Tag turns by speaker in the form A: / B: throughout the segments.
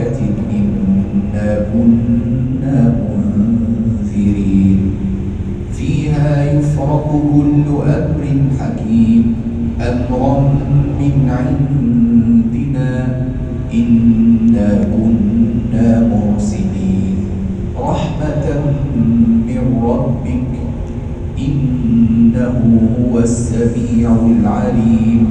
A: قرية إنا كنا منذرين. فيها يفرق كل أمر حكيم. أمرا من عندنا إنا كنا مرسلين. رحمة من ربك إنه هو السميع العليم.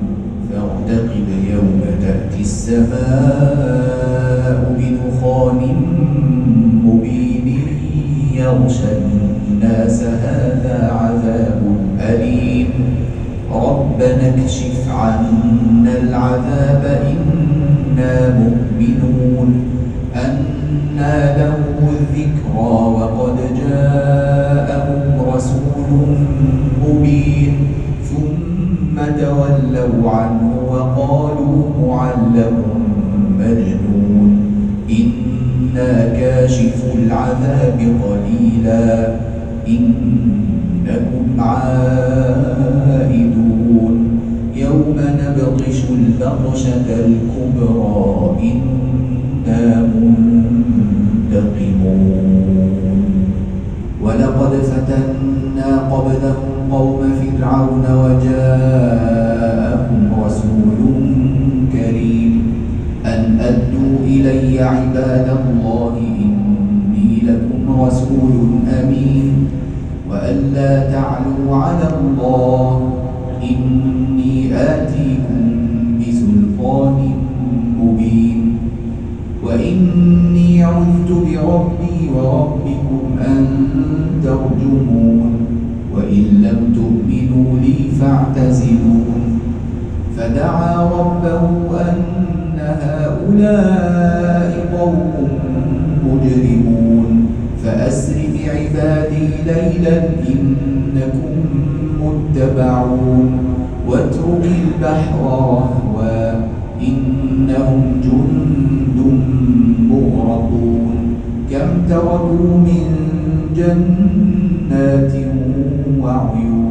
A: فارتقب يوم تأتي السماء بدخان مبين يغشى الناس هذا عذاب أليم. ربنا اكشف عنا العذاب إنا مؤمنون. أنا لهم الذكرى وقد جاءهم تولوا عنه وقالوا معلم مجنون. إنا كاشف العذاب قليلا. إنكم عائدون. يوم نبطش البطشة الكبرى. إنا قبلهم قوم فرعون وجاءهم رسول كريم. أن أدوا إلي عباد الله إني لكم رسول أمين. وألا تعلوا على الله إني آتيكم فاعتزلون. فدعا ربه أن هؤلاء قوم مجرمون. فأسر بعبادي ليلا إنكم متبعون. واترك البحر رهوا إنهم جند مغرقون. كم تركوا من جنات وعيون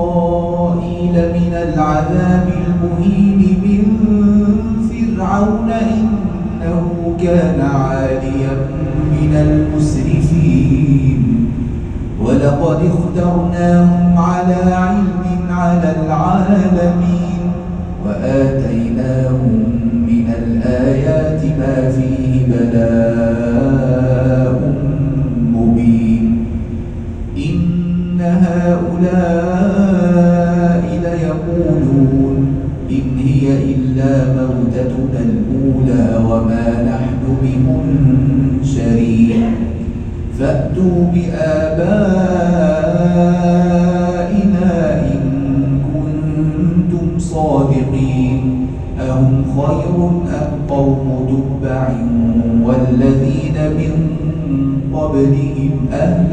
A: من العذاب المهين من فرعون إنه كان عاليا من المسرفين. ولقد اخترناهم فأتوا بآبائنا إن كنتم صادقين. أهم خير أم قوم تبع والذين من قبلهم أهلكناهم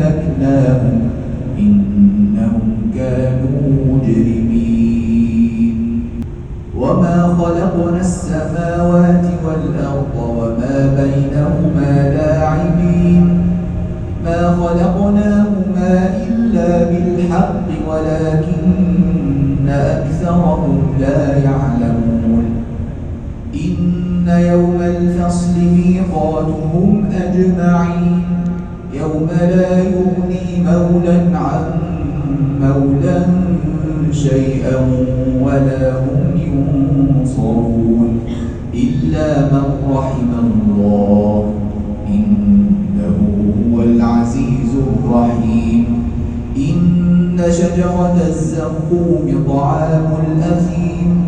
A: ميقاتهم أجمعين. يوم لا يغني مولا عن مولا شيئا ولا هم ينصرون إلا من رحم الله. إنه هو العزيز الرحيم. إن شجرة الزقوم طعام الأثيم.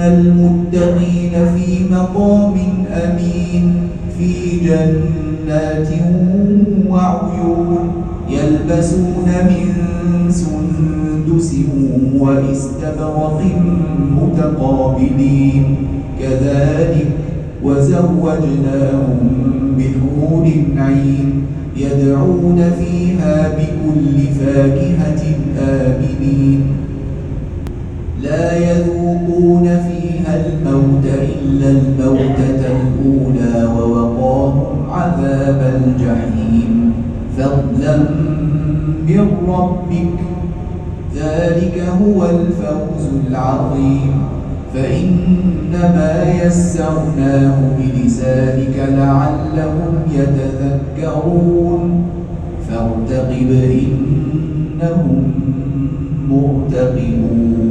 A: المتقين في مقام أمين في جنات وعيون يلبسون من سندس واستبرق متقابلين كذلك وزوجناهم بحور عين يدعون فيها بكل فاكهة آمنين لا يذوقون فيها الموت إلا الموتة الأولى ووقاهم عذاب الجحيم. فضلا من ربك ذلك هو الفوز العظيم. فإنما يسرناه بلسانك لعلهم يتذكرون. فارتقب إنهم مرتقبون.